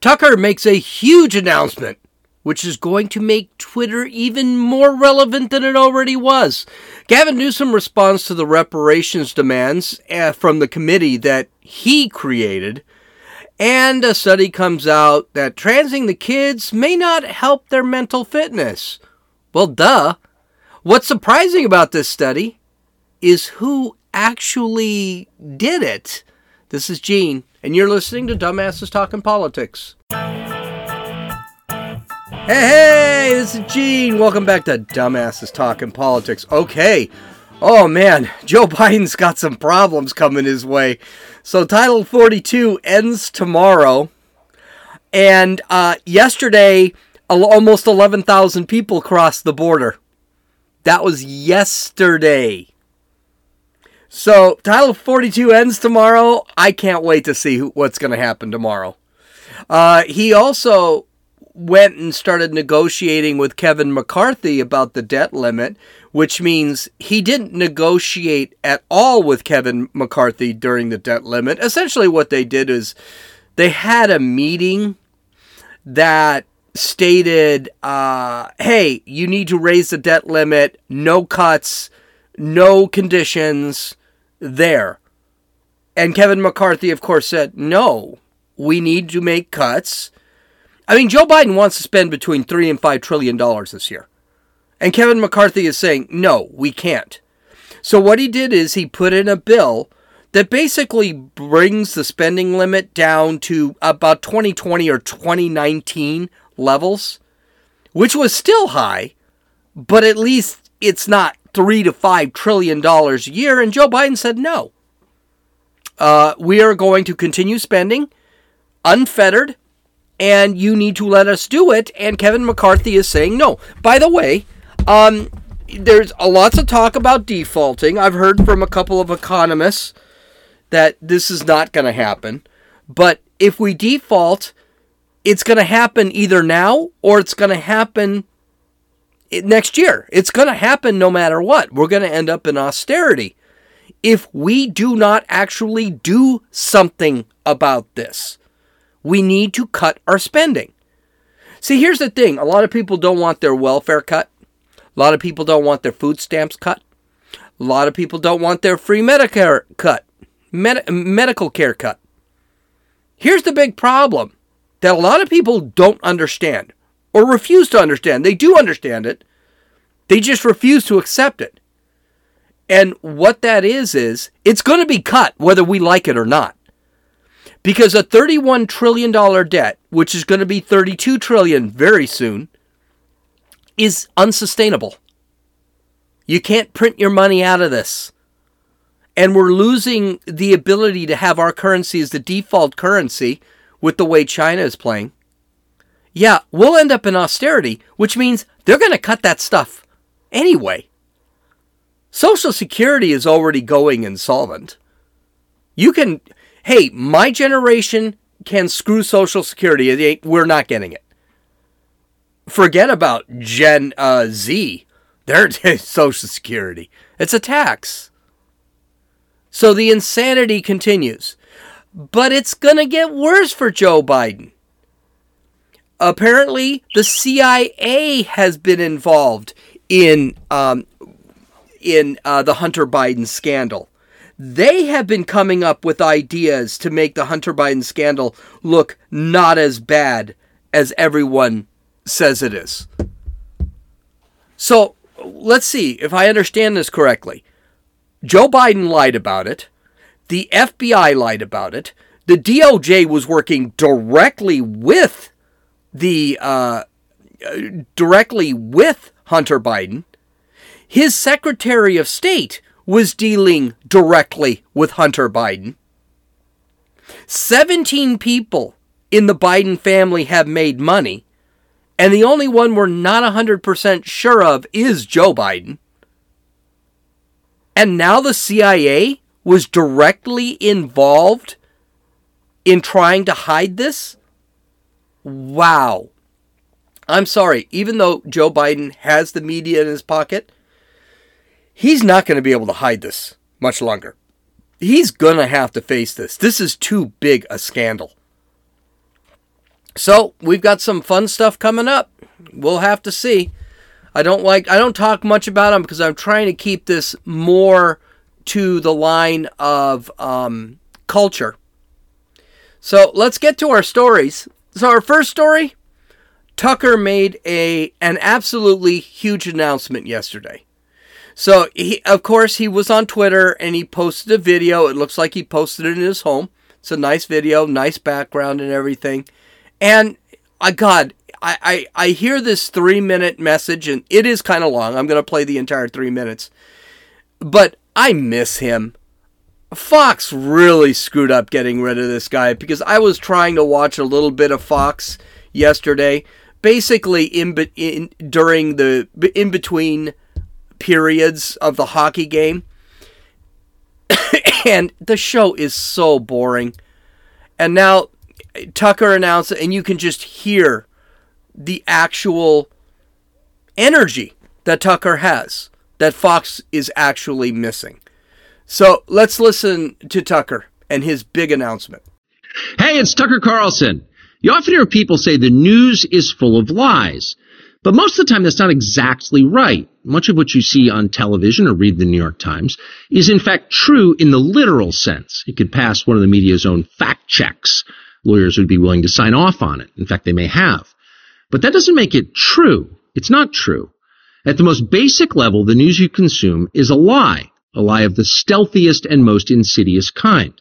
Tucker makes a huge announcement, which is going to make Twitter even more relevant than it already was. Gavin Newsom responds to the reparations demands uh, from the committee that he created. And a study comes out that transing the kids may not help their mental fitness. Well, duh. What's surprising about this study is who actually did it. This is Gene, and you're listening to Dumbasses Talking Politics. Hey, hey, this is Gene. Welcome back to Dumbasses Talking Politics. Okay. Oh man, Joe Biden's got some problems coming his way. So, Title 42 ends tomorrow. And uh, yesterday, almost 11,000 people crossed the border. That was yesterday. So, Title 42 ends tomorrow. I can't wait to see what's going to happen tomorrow. Uh, he also went and started negotiating with Kevin McCarthy about the debt limit, which means he didn't negotiate at all with Kevin McCarthy during the debt limit. Essentially, what they did is they had a meeting that stated, uh, hey, you need to raise the debt limit, no cuts, no conditions there. And Kevin McCarthy, of course, said, no, we need to make cuts. I mean, Joe Biden wants to spend between three and five trillion dollars this year. And Kevin McCarthy is saying, no, we can't. So what he did is he put in a bill that basically brings the spending limit down to about 2020 or 2019 levels, which was still high, but at least it's not three to five trillion dollars a year. And Joe Biden said no. Uh, we are going to continue spending unfettered, and you need to let us do it. And Kevin McCarthy is saying no. By the way, um, there's a lots of talk about defaulting. I've heard from a couple of economists that this is not going to happen. But if we default, it's going to happen either now or it's going to happen next year. It's going to happen no matter what. We're going to end up in austerity if we do not actually do something about this. We need to cut our spending. See, here's the thing a lot of people don't want their welfare cut, a lot of people don't want their food stamps cut, a lot of people don't want their free Medicare cut, med- medical care cut. Here's the big problem that a lot of people don't understand or refuse to understand. They do understand it, they just refuse to accept it. And what that is, is it's going to be cut whether we like it or not. Because a $31 trillion debt, which is going to be 32 trillion very soon, is unsustainable. You can't print your money out of this. And we're losing the ability to have our currency as the default currency with the way China is playing. Yeah, we'll end up in austerity, which means they're going to cut that stuff anyway. Social Security is already going insolvent. You can, hey, my generation can screw Social Security. We're not getting it. Forget about Gen uh, Z. Their Social Security. It's a tax. So the insanity continues. But it's going to get worse for Joe Biden. Apparently, the CIA has been involved in um, in uh, the Hunter Biden scandal. They have been coming up with ideas to make the Hunter Biden scandal look not as bad as everyone says it is. So let's see if I understand this correctly. Joe Biden lied about it. The FBI lied about it. The DOJ was working directly with the uh, directly with Hunter Biden. His Secretary of State was dealing directly with Hunter Biden. 17 people in the Biden family have made money, and the only one we're not 100% sure of is Joe Biden. And now the CIA was directly involved in trying to hide this? Wow. I'm sorry, even though Joe Biden has the media in his pocket, he's not going to be able to hide this much longer. He's going to have to face this. This is too big a scandal. So we've got some fun stuff coming up. We'll have to see. I don't like I don't talk much about them because I'm trying to keep this more to the line of um, culture. So let's get to our stories. So our first story, Tucker made a an absolutely huge announcement yesterday. So he, of course, he was on Twitter and he posted a video. It looks like he posted it in his home. It's a nice video, nice background and everything. And I, God, I, I, I hear this three minute message and it is kind of long. I'm going to play the entire three minutes. But I miss him. Fox really screwed up getting rid of this guy because I was trying to watch a little bit of Fox yesterday, basically in, in during the in between periods of the hockey game. and the show is so boring. And now Tucker announced and you can just hear the actual energy that Tucker has that Fox is actually missing. So let's listen to Tucker and his big announcement. Hey, it's Tucker Carlson. You often hear people say the news is full of lies. But most of the time, that's not exactly right. Much of what you see on television or read the New York Times is in fact true in the literal sense. It could pass one of the media's own fact checks. Lawyers would be willing to sign off on it. In fact, they may have. But that doesn't make it true. It's not true. At the most basic level, the news you consume is a lie, a lie of the stealthiest and most insidious kind.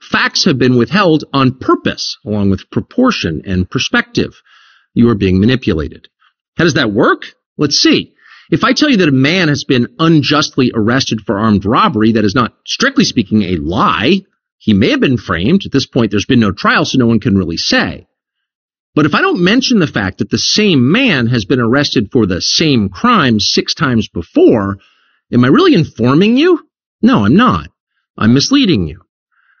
Facts have been withheld on purpose, along with proportion and perspective. You are being manipulated. How does that work? Let's see. If I tell you that a man has been unjustly arrested for armed robbery, that is not strictly speaking a lie. He may have been framed. At this point, there's been no trial, so no one can really say. But if I don't mention the fact that the same man has been arrested for the same crime six times before, am I really informing you? No, I'm not. I'm misleading you.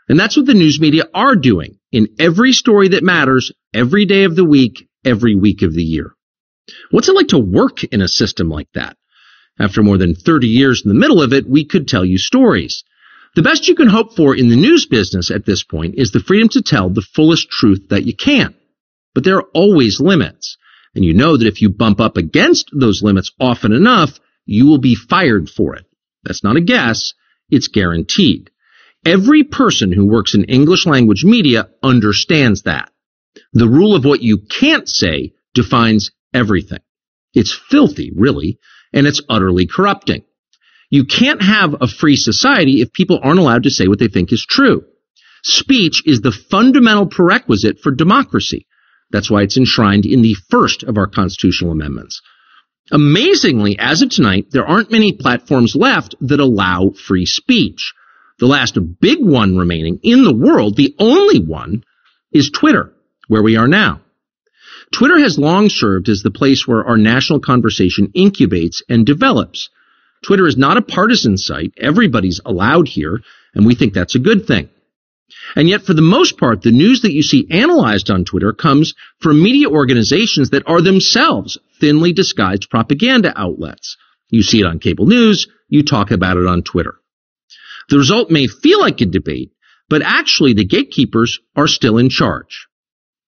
And that's what the news media are doing in every story that matters, every day of the week, every week of the year. What's it like to work in a system like that? After more than 30 years in the middle of it, we could tell you stories. The best you can hope for in the news business at this point is the freedom to tell the fullest truth that you can. But there are always limits. And you know that if you bump up against those limits often enough, you will be fired for it. That's not a guess. It's guaranteed. Every person who works in English language media understands that. The rule of what you can't say defines everything. It's filthy, really, and it's utterly corrupting. You can't have a free society if people aren't allowed to say what they think is true. Speech is the fundamental prerequisite for democracy. That's why it's enshrined in the first of our constitutional amendments. Amazingly, as of tonight, there aren't many platforms left that allow free speech. The last big one remaining in the world, the only one, is Twitter, where we are now. Twitter has long served as the place where our national conversation incubates and develops. Twitter is not a partisan site. Everybody's allowed here, and we think that's a good thing. And yet, for the most part, the news that you see analyzed on Twitter comes from media organizations that are themselves thinly disguised propaganda outlets. You see it on cable news, you talk about it on Twitter. The result may feel like a debate, but actually the gatekeepers are still in charge.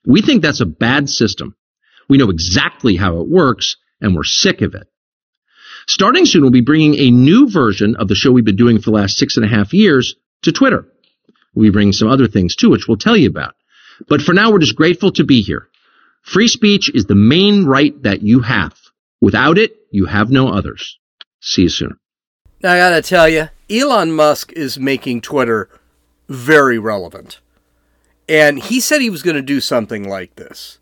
We think that's a bad system. We know exactly how it works, and we're sick of it. Starting soon, we'll be bringing a new version of the show we've been doing for the last six and a half years to Twitter. We'll be bringing some other things too, which we'll tell you about. But for now, we're just grateful to be here. Free speech is the main right that you have. Without it, you have no others. See you soon. I gotta tell you, Elon Musk is making Twitter very relevant. And he said he was going to do something like this.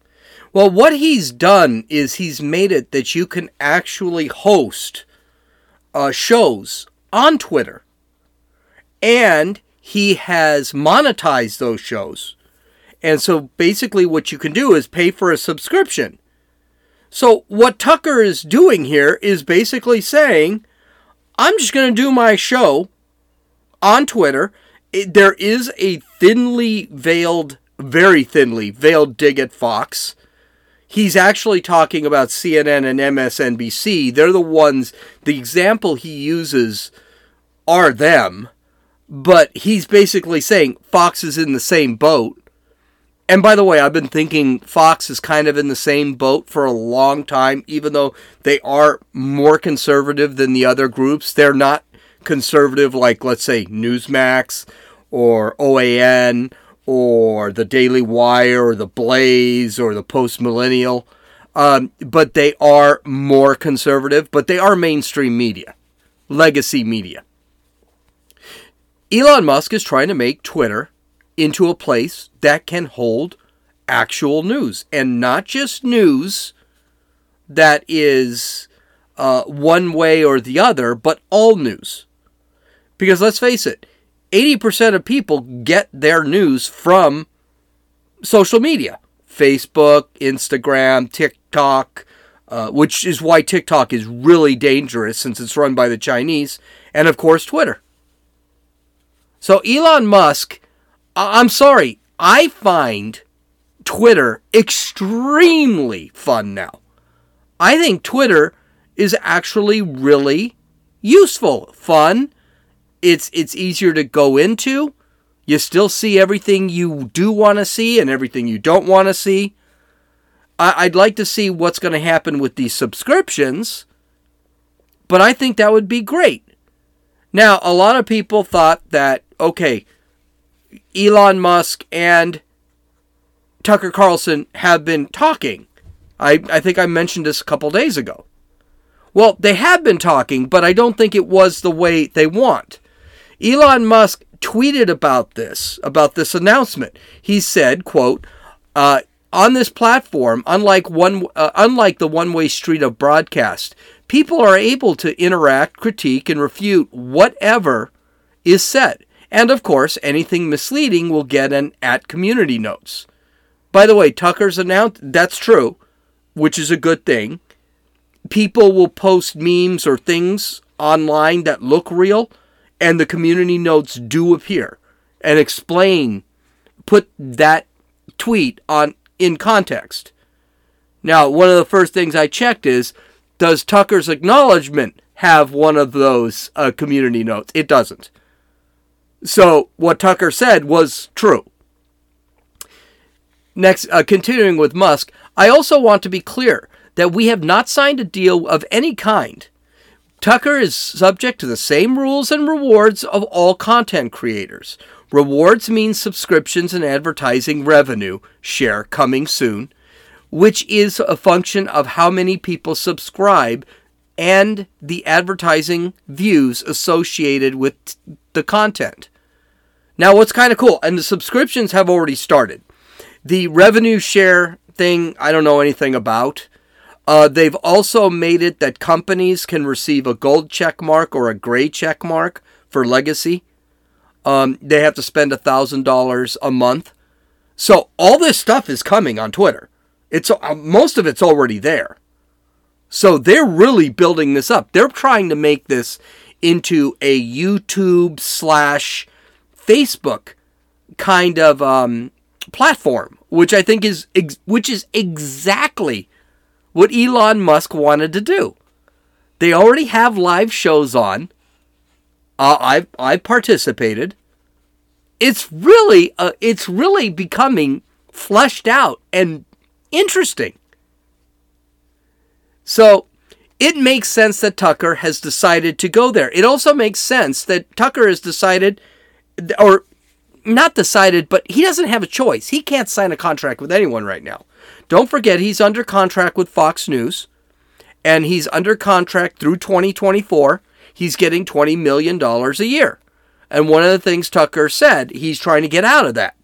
Well, what he's done is he's made it that you can actually host uh, shows on Twitter. And he has monetized those shows. And so basically, what you can do is pay for a subscription. So, what Tucker is doing here is basically saying, I'm just going to do my show on Twitter it, there is a thinly veiled, very thinly veiled dig at Fox. He's actually talking about CNN and MSNBC. They're the ones, the example he uses are them, but he's basically saying Fox is in the same boat. and by the way, I've been thinking Fox is kind of in the same boat for a long time, even though they are more conservative than the other groups. They're not conservative like, let's say, Newsmax or OAN or the Daily Wire or the Blaze or the Post Millennial. Um, but they are more conservative, but they are mainstream media, legacy media. Elon Musk is trying to make Twitter into a place that can hold actual news and not just news that is uh, one way or the other, but all news. Because let's face it, 80% of people get their news from social media Facebook, Instagram, TikTok, uh, which is why TikTok is really dangerous since it's run by the Chinese, and of course, Twitter. So Elon Musk I'm sorry. I find Twitter extremely fun now. I think Twitter is actually really useful, fun. It's it's easier to go into. You still see everything you do want to see and everything you don't want to see. I, would like to see what's going to happen with these subscriptions, but I think that would be great. Now, a lot of people thought that okay, Elon Musk and Tucker Carlson have been talking. I, I think I mentioned this a couple days ago. Well, they have been talking, but I don't think it was the way they want. Elon Musk tweeted about this, about this announcement. He said, quote, uh, on this platform, unlike one, uh, unlike the one-way street of broadcast, people are able to interact, critique, and refute whatever is said. And of course, anything misleading will get an at community notes. By the way, Tucker's announced that's true, which is a good thing. People will post memes or things online that look real, and the community notes do appear and explain, put that tweet on in context. Now, one of the first things I checked is does Tucker's acknowledgement have one of those uh, community notes? It doesn't. So what Tucker said was true. Next, uh, continuing with Musk, I also want to be clear that we have not signed a deal of any kind. Tucker is subject to the same rules and rewards of all content creators. Rewards means subscriptions and advertising revenue share coming soon, which is a function of how many people subscribe and the advertising views associated with the content. Now, what's kind of cool, and the subscriptions have already started. The revenue share thing, I don't know anything about. Uh, they've also made it that companies can receive a gold check mark or a gray check mark for legacy. Um, they have to spend $1,000 a month. So all this stuff is coming on Twitter. It's uh, most of it's already there. So they're really building this up. They're trying to make this into a YouTube slash Facebook kind of um, platform, which I think is ex- which is exactly what Elon Musk wanted to do. They already have live shows on. Uh, I've I participated. It's really uh, it's really becoming fleshed out and interesting. So it makes sense that Tucker has decided to go there. It also makes sense that Tucker has decided or not decided, but he doesn't have a choice. He can't sign a contract with anyone right now. Don't forget, he's under contract with Fox News, and he's under contract through 2024. He's getting $20 million a year. And one of the things Tucker said, he's trying to get out of that.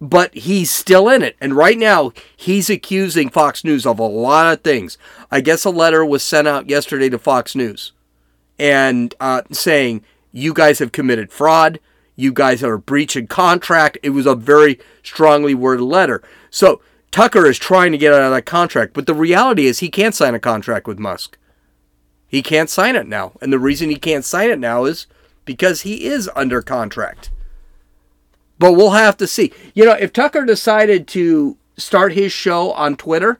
But he's still in it. And right now, he's accusing Fox News of a lot of things. I guess a letter was sent out yesterday to Fox News and uh, saying, you guys have committed fraud. You guys are breaching contract. It was a very strongly worded letter. So Tucker is trying to get out of that contract, but the reality is he can't sign a contract with Musk. He can't sign it now. And the reason he can't sign it now is because he is under contract. But we'll have to see. You know, if Tucker decided to start his show on Twitter,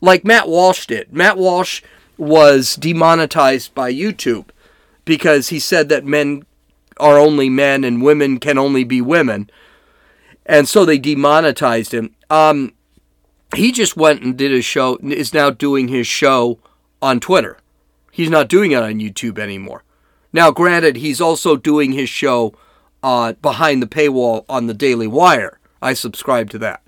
like Matt Walsh did, Matt Walsh was demonetized by YouTube because he said that men are only men and women can only be women. and so they demonetized him. Um, he just went and did a show. Is now doing his show on Twitter. He's not doing it on YouTube anymore. Now, granted, he's also doing his show uh, behind the paywall on the Daily Wire. I subscribe to that.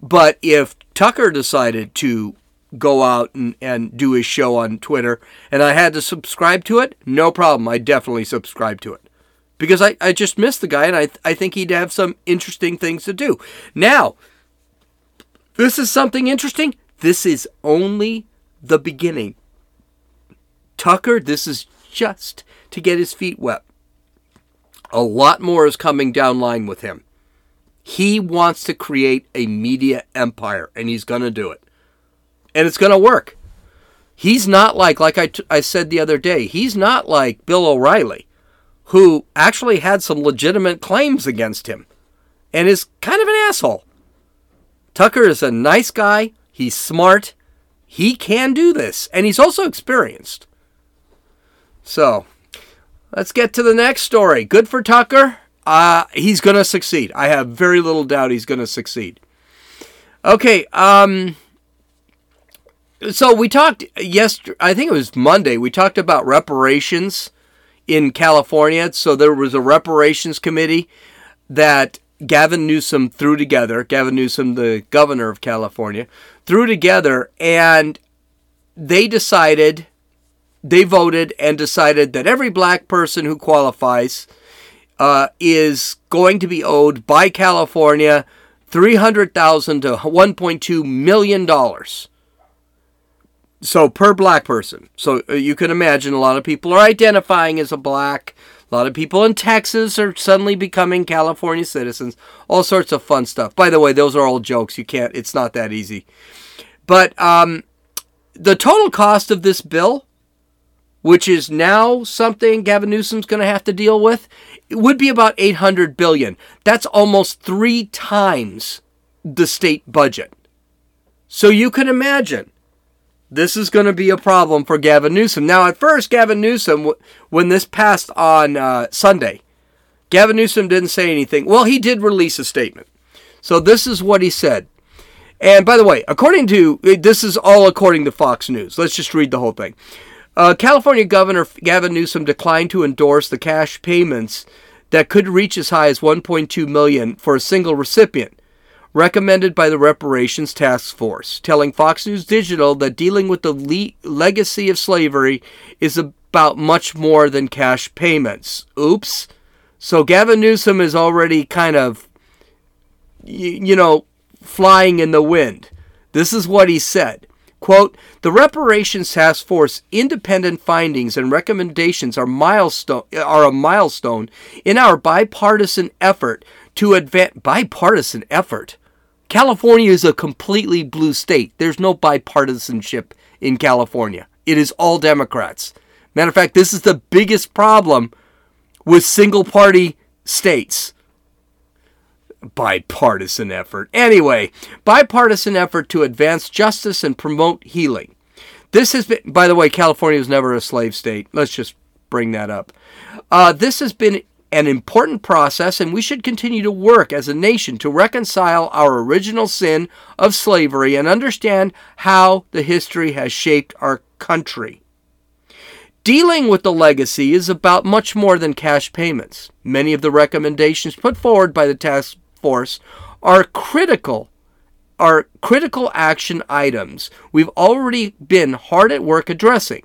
But if Tucker decided to go out and, and do his show on Twitter and I had to subscribe to it, no problem. I definitely subscribe to it. Because I, I just miss the guy and I, I think he'd have some interesting things to do. Now, this is something interesting. This is only the beginning. Tucker, this is just to get his feet wet. A lot more is coming down line with him. He wants to create a media empire, and he's going to do it. And it's going to work. He's not like, like I, t- I said the other day, he's not like Bill O'Reilly, who actually had some legitimate claims against him and is kind of an asshole. Tucker is a nice guy. He's smart. He can do this, and he's also experienced. So, let's get to the next story. Good for Tucker. Uh, he's going to succeed. I have very little doubt he's going to succeed. Okay, um, so we talked yesterday, I think it was Monday, we talked about reparations in California. So there was a reparations committee that Gavin Newsom threw together. Gavin Newsom, the governor of California, threw together, and they decided they voted and decided that every black person who qualifies uh, is going to be owed by California three hundred thousand to one point two million dollars. So per black person. So uh, you can imagine a lot of people are identifying as a black. A lot of people in Texas are suddenly becoming California citizens. All sorts of fun stuff. By the way, those are all jokes. You can't. It's not that easy. But um, the total cost of this bill which is now something Gavin Newsom's going to have to deal with, it would be about 800 billion. That's almost 3 times the state budget. So you can imagine this is going to be a problem for Gavin Newsom. Now, at first, Gavin Newsom, when this passed on uh, Sunday, Gavin Newsom didn't say anything. Well, he did release a statement. So this is what he said. And by the way, according to this is all according to Fox News. Let's just read the whole thing. Uh, California Governor Gavin Newsom declined to endorse the cash payments that could reach as high as 1.2 million for a single recipient, recommended by the reparations task force, telling Fox News Digital that dealing with the le- legacy of slavery is about much more than cash payments. Oops. So Gavin Newsom is already kind of you, you know flying in the wind. This is what he said. Quote, the reparations task force independent findings and recommendations are milestone are a milestone in our bipartisan effort to advance bipartisan effort. California is a completely blue state. There's no bipartisanship in California. It is all Democrats. Matter of fact, this is the biggest problem with single party states bipartisan effort. Anyway, bipartisan effort to advance justice and promote healing. This has been, by the way, California was never a slave state. Let's just bring that up. Uh, this has been an important process, and we should continue to work as a nation to reconcile our original sin of slavery and understand how the history has shaped our country. Dealing with the legacy is about much more than cash payments. Many of the recommendations put forward by the task force are critical are critical action items we've already been hard at work addressing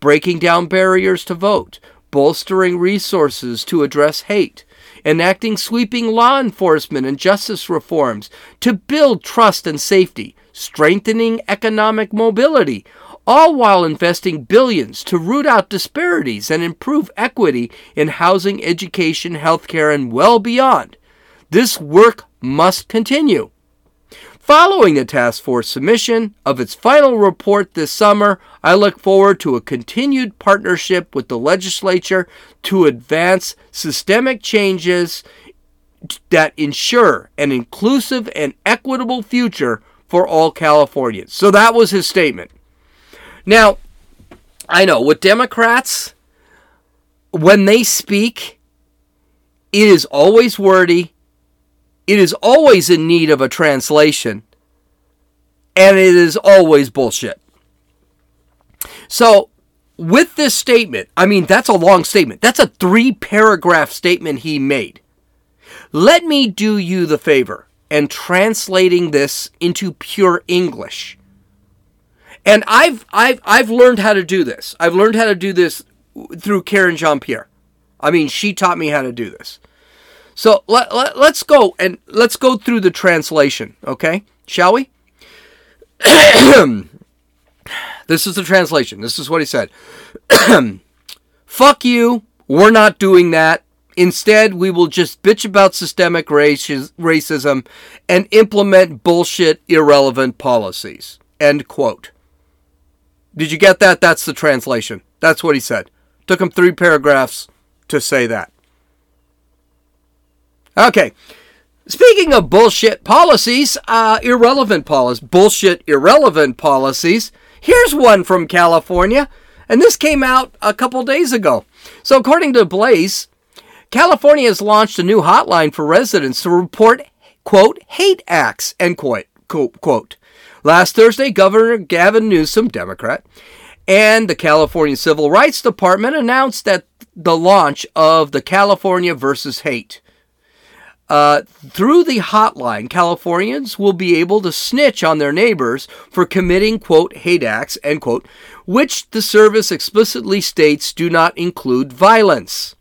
breaking down barriers to vote bolstering resources to address hate enacting sweeping law enforcement and justice reforms to build trust and safety strengthening economic mobility all while investing billions to root out disparities and improve equity in housing, education, healthcare, and well beyond. This work must continue. Following the task force submission of its final report this summer, I look forward to a continued partnership with the legislature to advance systemic changes that ensure an inclusive and equitable future for all Californians. So that was his statement. Now, I know with Democrats, when they speak, it is always wordy it is always in need of a translation, and it is always bullshit. So, with this statement, I mean, that's a long statement. That's a three paragraph statement he made. Let me do you the favor and translating this into pure English. And I've I've I've learned how to do this. I've learned how to do this through Karen Jean Pierre. I mean, she taught me how to do this. So let, let, let's go and let's go through the translation, okay? Shall we? this is the translation. This is what he said. Fuck you. We're not doing that. Instead, we will just bitch about systemic racism and implement bullshit, irrelevant policies. End quote. Did you get that? That's the translation. That's what he said. Took him three paragraphs to say that. Okay. Speaking of bullshit policies, uh, irrelevant policies, bullshit irrelevant policies, here's one from California, and this came out a couple days ago. So, according to Blaze, California has launched a new hotline for residents to report, quote, hate acts, end quote, quote. Last Thursday, Governor Gavin Newsom, Democrat, and the California Civil Rights Department announced that the launch of the California versus Hate. Uh, through the hotline, Californians will be able to snitch on their neighbors for committing, quote, hate acts, end quote, which the service explicitly states do not include violence.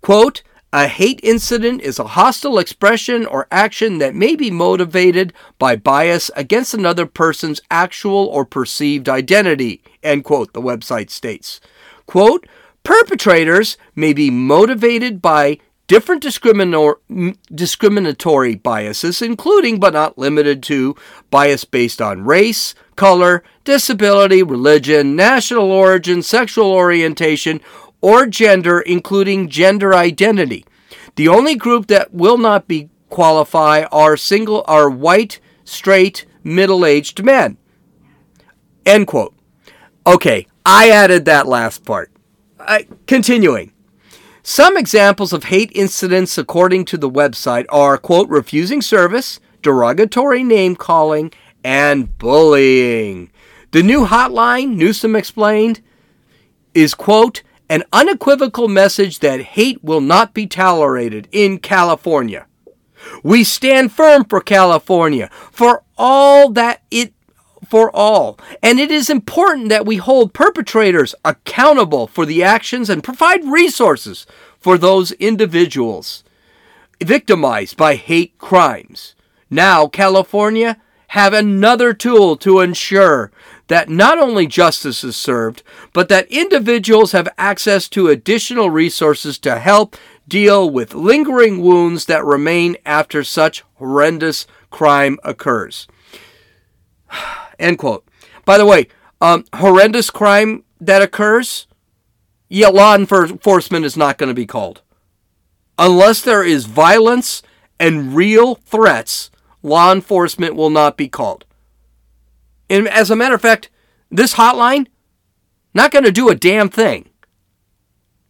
Quote, a hate incident is a hostile expression or action that may be motivated by bias against another person's actual or perceived identity, end quote, the website states. Quote, perpetrators may be motivated by different discriminatory biases, including but not limited to bias based on race, color, disability, religion, national origin, sexual orientation, or gender, including gender identity. The only group that will not be qualify are single are white, straight, middle-aged men. End quote. Okay, I added that last part. I, continuing. Some examples of hate incidents, according to the website, are quote refusing service, derogatory name calling, and bullying. The new hotline, Newsom explained, is quote an unequivocal message that hate will not be tolerated in California. We stand firm for California, for all that it for all. And it is important that we hold perpetrators accountable for the actions and provide resources for those individuals victimized by hate crimes. Now, California have another tool to ensure that not only justice is served, but that individuals have access to additional resources to help deal with lingering wounds that remain after such horrendous crime occurs. End quote. By the way, um, horrendous crime that occurs, yeah, law enforcement is not going to be called. Unless there is violence and real threats, law enforcement will not be called. And as a matter of fact, this hotline not going to do a damn thing.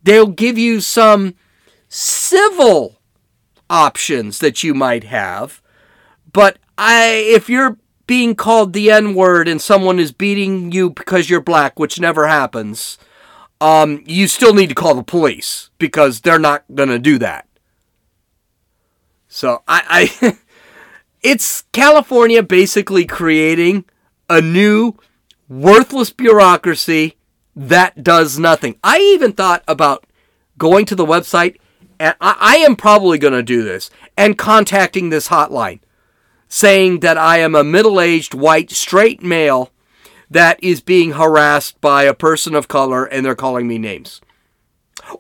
They'll give you some civil options that you might have, but I if you're being called the N word and someone is beating you because you're black, which never happens, um, you still need to call the police because they're not going to do that. So I, I it's California basically creating a new worthless bureaucracy that does nothing. I even thought about going to the website, and I, I am probably going to do this, and contacting this hotline saying that I am a middle aged white straight male that is being harassed by a person of color and they're calling me names.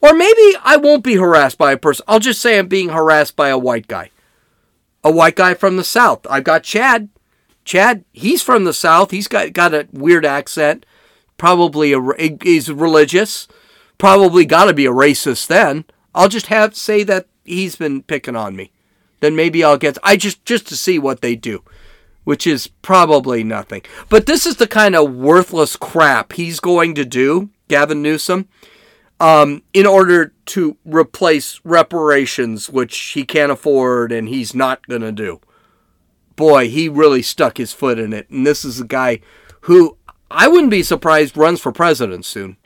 Or maybe I won't be harassed by a person. I'll just say I'm being harassed by a white guy. A white guy from the South. I've got Chad. Chad, he's from the South. He's got, got a weird accent. Probably a, he's religious. Probably got to be a racist then. I'll just have say that he's been picking on me. Then maybe I'll get I just just to see what they do, which is probably nothing. But this is the kind of worthless crap he's going to do, Gavin Newsom. um, in order to replace reparations, which he can't afford and he's not going to do. Boy, he really stuck his foot in it. And this is a guy who I wouldn't be surprised runs for president soon.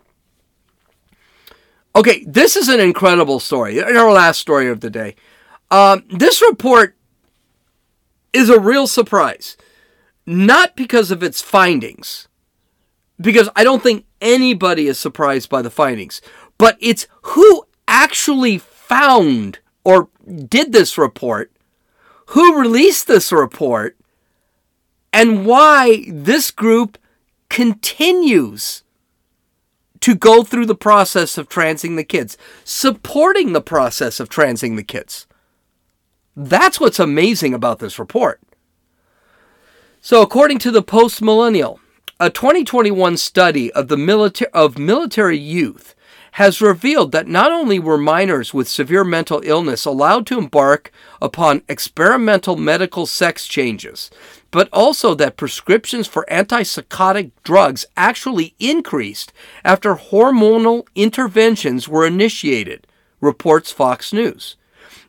Okay, this is an incredible story. Our last story of the day. Um, this report is a real surprise. Not because of its findings, because I don't think anybody is surprised by the findings, but it's who actually found or did this report, who released this report, and why this group continues to go through the process of transing the kids, supporting the process of transing the kids. That's what's amazing about this report. So, according to the Post Millennial, a 2021 study of the military of military youth has revealed that not only were minors with severe mental illness allowed to embark upon experimental medical sex changes, but also that prescriptions for antipsychotic drugs actually increased after hormonal interventions were initiated, reports Fox News.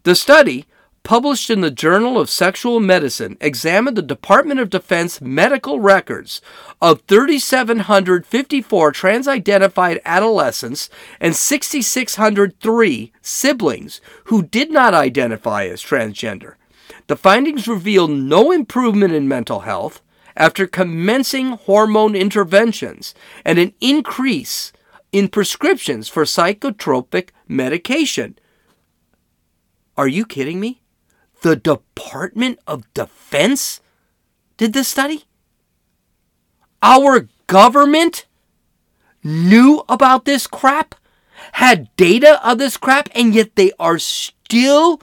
The study, published in the Journal of Sexual Medicine, examined the Department of Defense medical records of 3,754 trans identified adolescents and 6,603 siblings who did not identify as transgender. The findings reveal no improvement in mental health after commencing hormone interventions and an increase in prescriptions for psychotropic medication. Are you kidding me? The Department of Defense did this study? Our government knew about this crap, had data of this crap, and yet they are still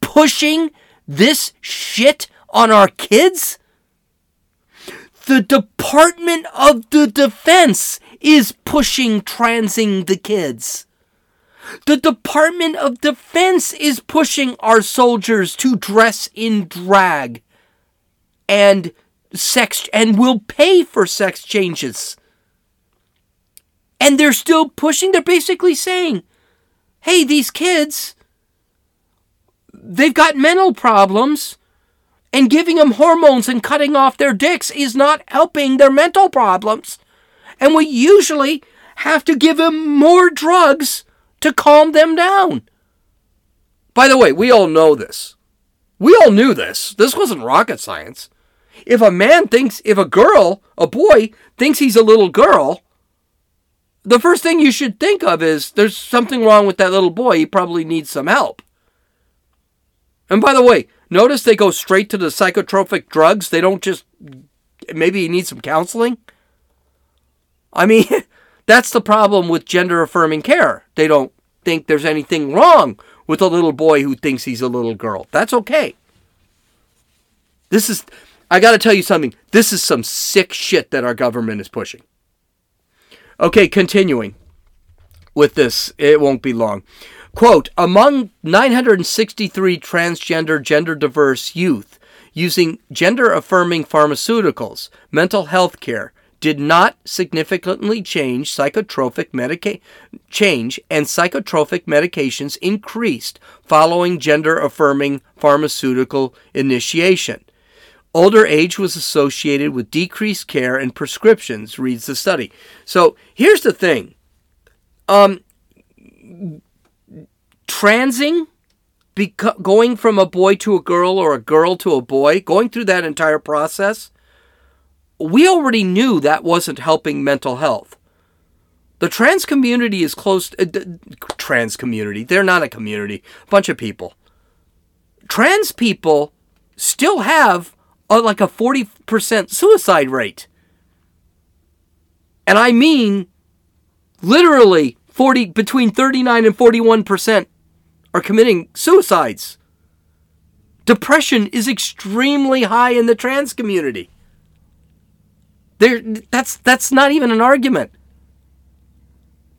pushing this shit on our kids? The Department of the Defense is pushing transing the kids. The Department of Defense is pushing our soldiers to dress in drag and sex and will pay for sex changes. And they're still pushing, they're basically saying, hey, these kids, they've got mental problems, and giving them hormones and cutting off their dicks is not helping their mental problems. And we usually have to give them more drugs to calm them down. By the way, we all know this. We all knew this. This wasn't rocket science. If a man thinks, if a girl, a boy, thinks he's a little girl, the first thing you should think of is there's something wrong with that little boy. He probably needs some help. And by the way, notice they go straight to the psychotropic drugs. They don't just, maybe he needs some counseling. I mean, That's the problem with gender affirming care. They don't think there's anything wrong with a little boy who thinks he's a little girl. That's okay. This is, I got to tell you something. This is some sick shit that our government is pushing. Okay, continuing with this, it won't be long. Quote Among 963 transgender, gender diverse youth using gender affirming pharmaceuticals, mental health care, did not significantly change psychotropic medica- change and psychotropic medications increased following gender affirming pharmaceutical initiation. Older age was associated with decreased care and prescriptions, reads the study. So here's the thing. Um, transing, beco- going from a boy to a girl or a girl to a boy, going through that entire process, we already knew that wasn't helping mental health. The trans community is close. Uh, trans community. They're not a community. A bunch of people. Trans people still have a, like a 40% suicide rate. And I mean literally 40 between 39 and 41% are committing suicides. Depression is extremely high in the trans community. There, that's that's not even an argument.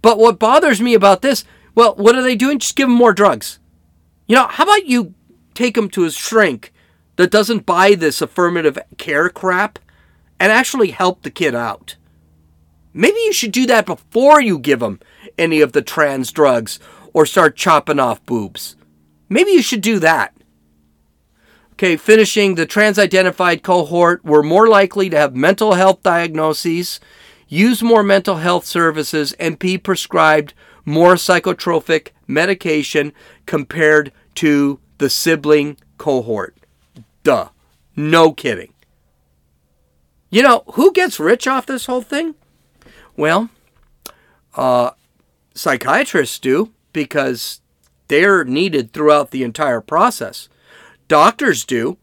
But what bothers me about this, well, what are they doing? Just give them more drugs. You know, how about you take them to a shrink that doesn't buy this affirmative care crap and actually help the kid out? Maybe you should do that before you give them any of the trans drugs or start chopping off boobs. Maybe you should do that. Okay, finishing the trans identified cohort were more likely to have mental health diagnoses, use more mental health services, and be prescribed more psychotropic medication compared to the sibling cohort. Duh. No kidding. You know, who gets rich off this whole thing? Well, uh, psychiatrists do because they're needed throughout the entire process. Doctors do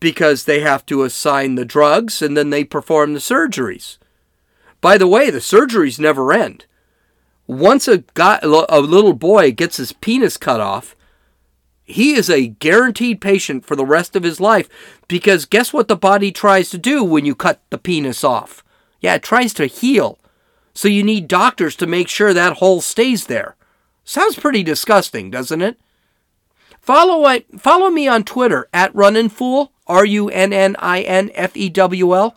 because they have to assign the drugs and then they perform the surgeries. By the way, the surgeries never end. Once a guy, a little boy gets his penis cut off, he is a guaranteed patient for the rest of his life because guess what the body tries to do when you cut the penis off? Yeah, it tries to heal. So you need doctors to make sure that hole stays there. Sounds pretty disgusting, doesn't it? Follow I, follow me on Twitter at Runninfewl, R U N N I N F E W L.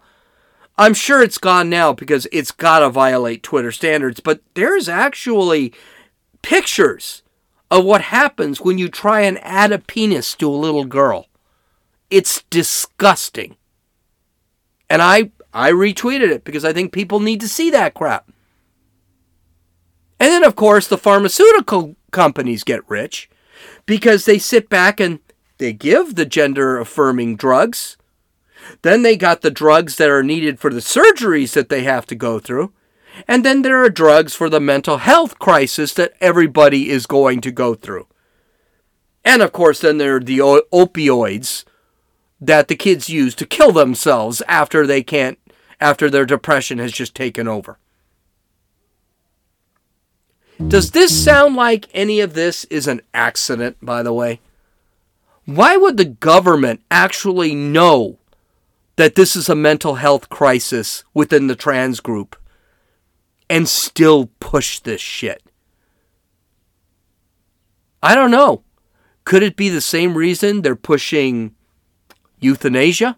I'm sure it's gone now because it's got to violate Twitter standards, but there's actually pictures of what happens when you try and add a penis to a little girl. It's disgusting. And I I retweeted it because I think people need to see that crap. And then of course the pharmaceutical companies get rich because they sit back and they give the gender affirming drugs. Then they got the drugs that are needed for the surgeries that they have to go through. And then there are drugs for the mental health crisis that everybody is going to go through. And of course, then there are the opioids that the kids use to kill themselves after they can't, after their depression has just taken over. Does this sound like any of this is an accident, by the way? Why would the government actually know that this is a mental health crisis within the trans group? and still push this shit? I don't know. Could it be the same reason they're pushing euthanasia?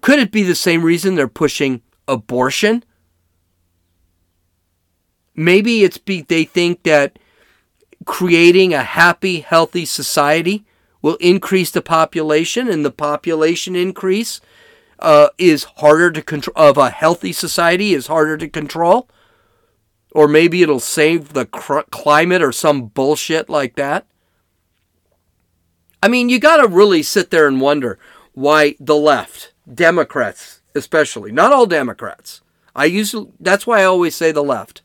Could it be the same reason they're pushing abortion? Maybe it's be they think that creating a happy, healthy society will increase the population, and the population increase uh, is harder to control. Of a healthy society is harder to control or maybe it'll save the cr- climate or some bullshit like that. I mean, you got to really sit there and wonder why the left, Democrats especially, not all Democrats. I usually that's why I always say the left.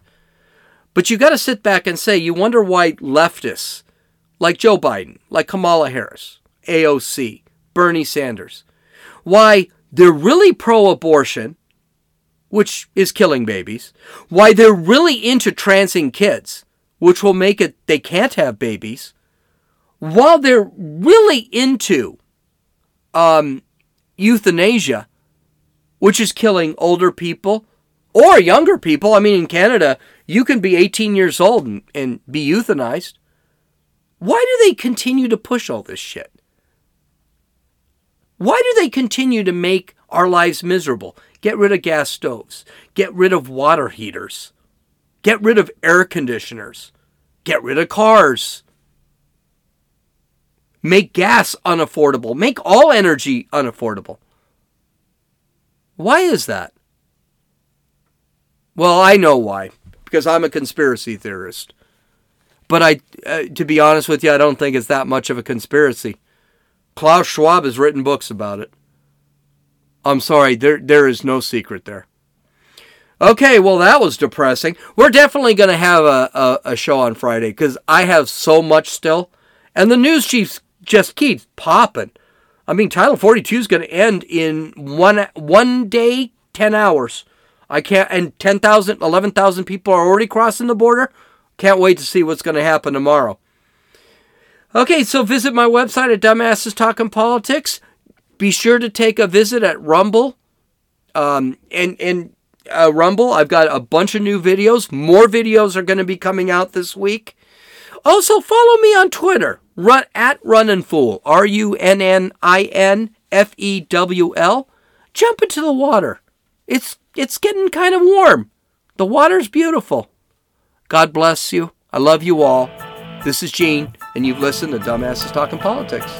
But you got to sit back and say you wonder why leftists like Joe Biden, like Kamala Harris, AOC, Bernie Sanders, why they're really pro-abortion which is killing babies, why they're really into transing kids, which will make it they can't have babies, while they're really into um, euthanasia, which is killing older people or younger people. I mean, in Canada, you can be 18 years old and, and be euthanized. Why do they continue to push all this shit? Why do they continue to make our lives miserable? Get rid of gas stoves. Get rid of water heaters. Get rid of air conditioners. Get rid of cars. Make gas unaffordable. Make all energy unaffordable. Why is that? Well, I know why. Because I'm a conspiracy theorist. But I, uh, to be honest with you, I don't think it's that much of a conspiracy. Klaus Schwab has written books about it. I'm sorry, there there is no secret there. Okay, well that was depressing. We're definitely going to have a, a, a, show on Friday because I have so much still, and the news chiefs just keeps popping. I mean, Title 42 is going to end in one one day, ten hours. I can't, and 10,000, 11,000 people are already crossing the border. Can't wait to see what's going to happen tomorrow. Okay, so visit my website at Dumbasses Talking Politics. Be sure to take a visit at Rumble. Um, and and uh, Rumble, I've got a bunch of new videos. More videos are going to be coming out this week. Also, follow me on Twitter. Run at Runninfewl. R U N N I N F E W L. Jump into the water. It's it's getting kind of warm. The water's beautiful. God bless you. I love you all. This is Gene, and you've listened to Dumbasses Talking Politics.